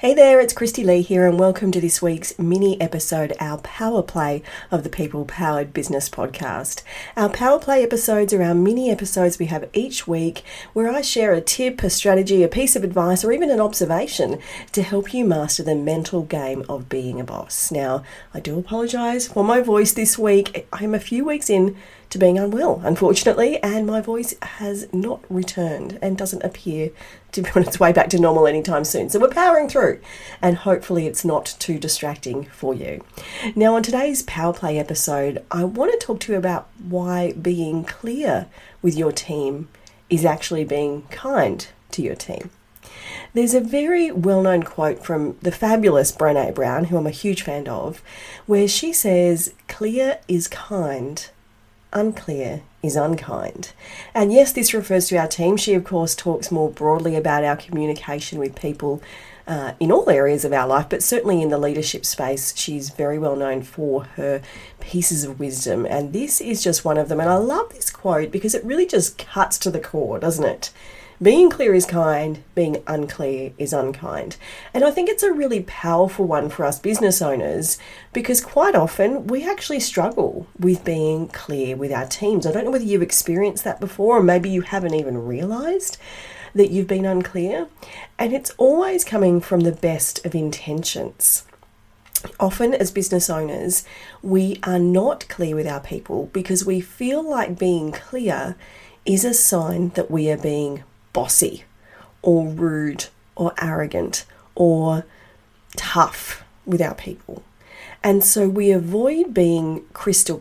Hey there, it's Christy Lee here, and welcome to this week's mini episode, our Power Play of the People Powered Business Podcast. Our Power Play episodes are our mini episodes we have each week where I share a tip, a strategy, a piece of advice, or even an observation to help you master the mental game of being a boss. Now, I do apologize for my voice this week. I'm a few weeks in to being unwell, unfortunately, and my voice has not returned and doesn't appear to be on its way back to normal anytime soon. So we're powering through, and hopefully it's not too distracting for you. Now, on today's Power Play episode, I want to talk to you about why being clear with your team is actually being kind to your team. There's a very well known quote from the fabulous Brene Brown, who I'm a huge fan of, where she says, Clear is kind unclear is unkind. And yes, this refers to our team. She, of course, talks more broadly about our communication with people uh, in all areas of our life, but certainly in the leadership space, she's very well known for her pieces of wisdom. And this is just one of them. And I love this quote because it really just cuts to the core, doesn't it? Being clear is kind, being unclear is unkind. And I think it's a really powerful one for us business owners because quite often we actually struggle with being clear with our teams. I don't know whether you've experienced that before, or maybe you haven't even realized that you've been unclear. And it's always coming from the best of intentions. Often, as business owners, we are not clear with our people because we feel like being clear is a sign that we are being bossy or rude or arrogant or tough with our people. And so we avoid being crystal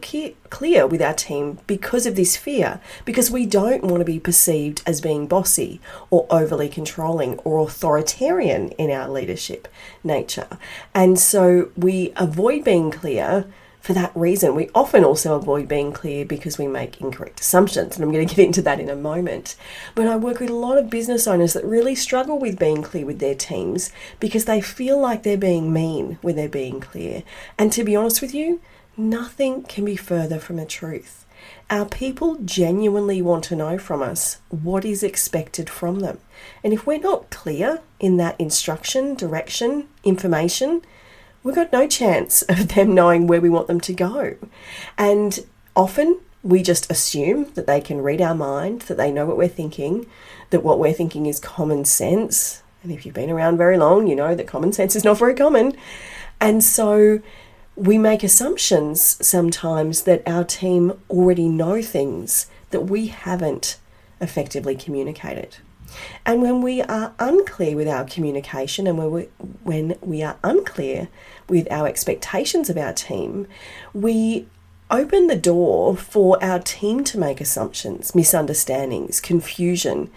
clear with our team because of this fear, because we don't want to be perceived as being bossy or overly controlling or authoritarian in our leadership nature. And so we avoid being clear for that reason. We often also avoid being clear because we make incorrect assumptions, and I'm going to get into that in a moment. But I work with a lot of business owners that really struggle with being clear with their teams because they feel like they're being mean when they're being clear. And to be honest with you, nothing can be further from the truth. Our people genuinely want to know from us what is expected from them. And if we're not clear in that instruction, direction, information, we've got no chance of them knowing where we want them to go. And often we just assume that they can read our mind, that they know what we're thinking, that what we're thinking is common sense. And if you've been around very long, you know that common sense is not very common. And so we make assumptions sometimes that our team already know things that we haven't effectively communicated. And when we are unclear with our communication and when we, when we are unclear with our expectations of our team, we open the door for our team to make assumptions, misunderstandings, confusion.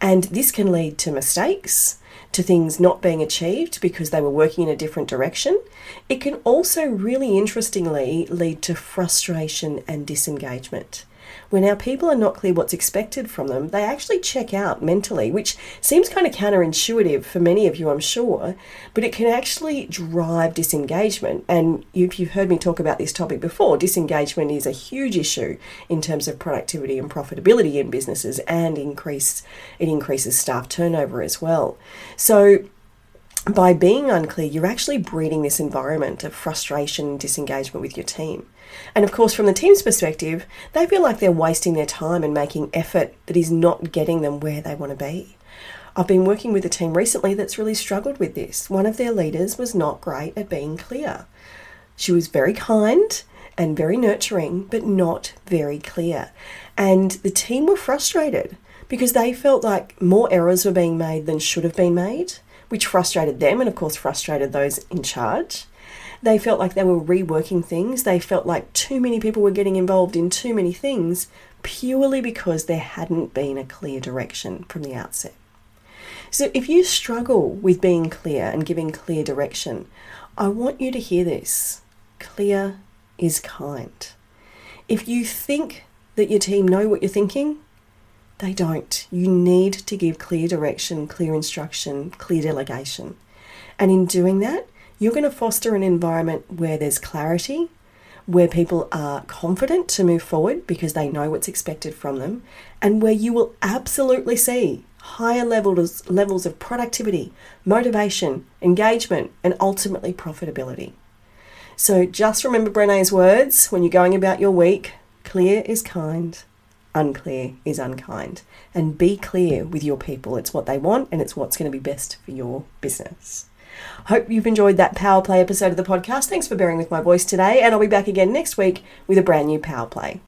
And this can lead to mistakes, to things not being achieved because they were working in a different direction. It can also, really interestingly, lead to frustration and disengagement. When our people are not clear what's expected from them, they actually check out mentally, which seems kind of counterintuitive for many of you, I'm sure, but it can actually drive disengagement. And if you've heard me talk about this topic before, disengagement is a huge issue in terms of productivity and profitability in businesses and increase it increases staff turnover as well. So by being unclear, you're actually breeding this environment of frustration and disengagement with your team. And of course, from the team's perspective, they feel like they're wasting their time and making effort that is not getting them where they want to be. I've been working with a team recently that's really struggled with this. One of their leaders was not great at being clear. She was very kind and very nurturing, but not very clear. And the team were frustrated because they felt like more errors were being made than should have been made which frustrated them and, of course, frustrated those in charge. They felt like they were reworking things. They felt like too many people were getting involved in too many things purely because there hadn't been a clear direction from the outset. So, if you struggle with being clear and giving clear direction, I want you to hear this clear is kind. If you think that your team know what you're thinking, they don't. You need to give clear direction, clear instruction, clear delegation. And in doing that, you're going to foster an environment where there's clarity, where people are confident to move forward because they know what's expected from them, and where you will absolutely see higher levels, levels of productivity, motivation, engagement, and ultimately profitability. So just remember Brene's words when you're going about your week clear is kind, unclear is unkind. And be clear with your people. It's what they want and it's what's going to be best for your business. Hope you've enjoyed that Power Play episode of the podcast. Thanks for bearing with my voice today, and I'll be back again next week with a brand new Power Play.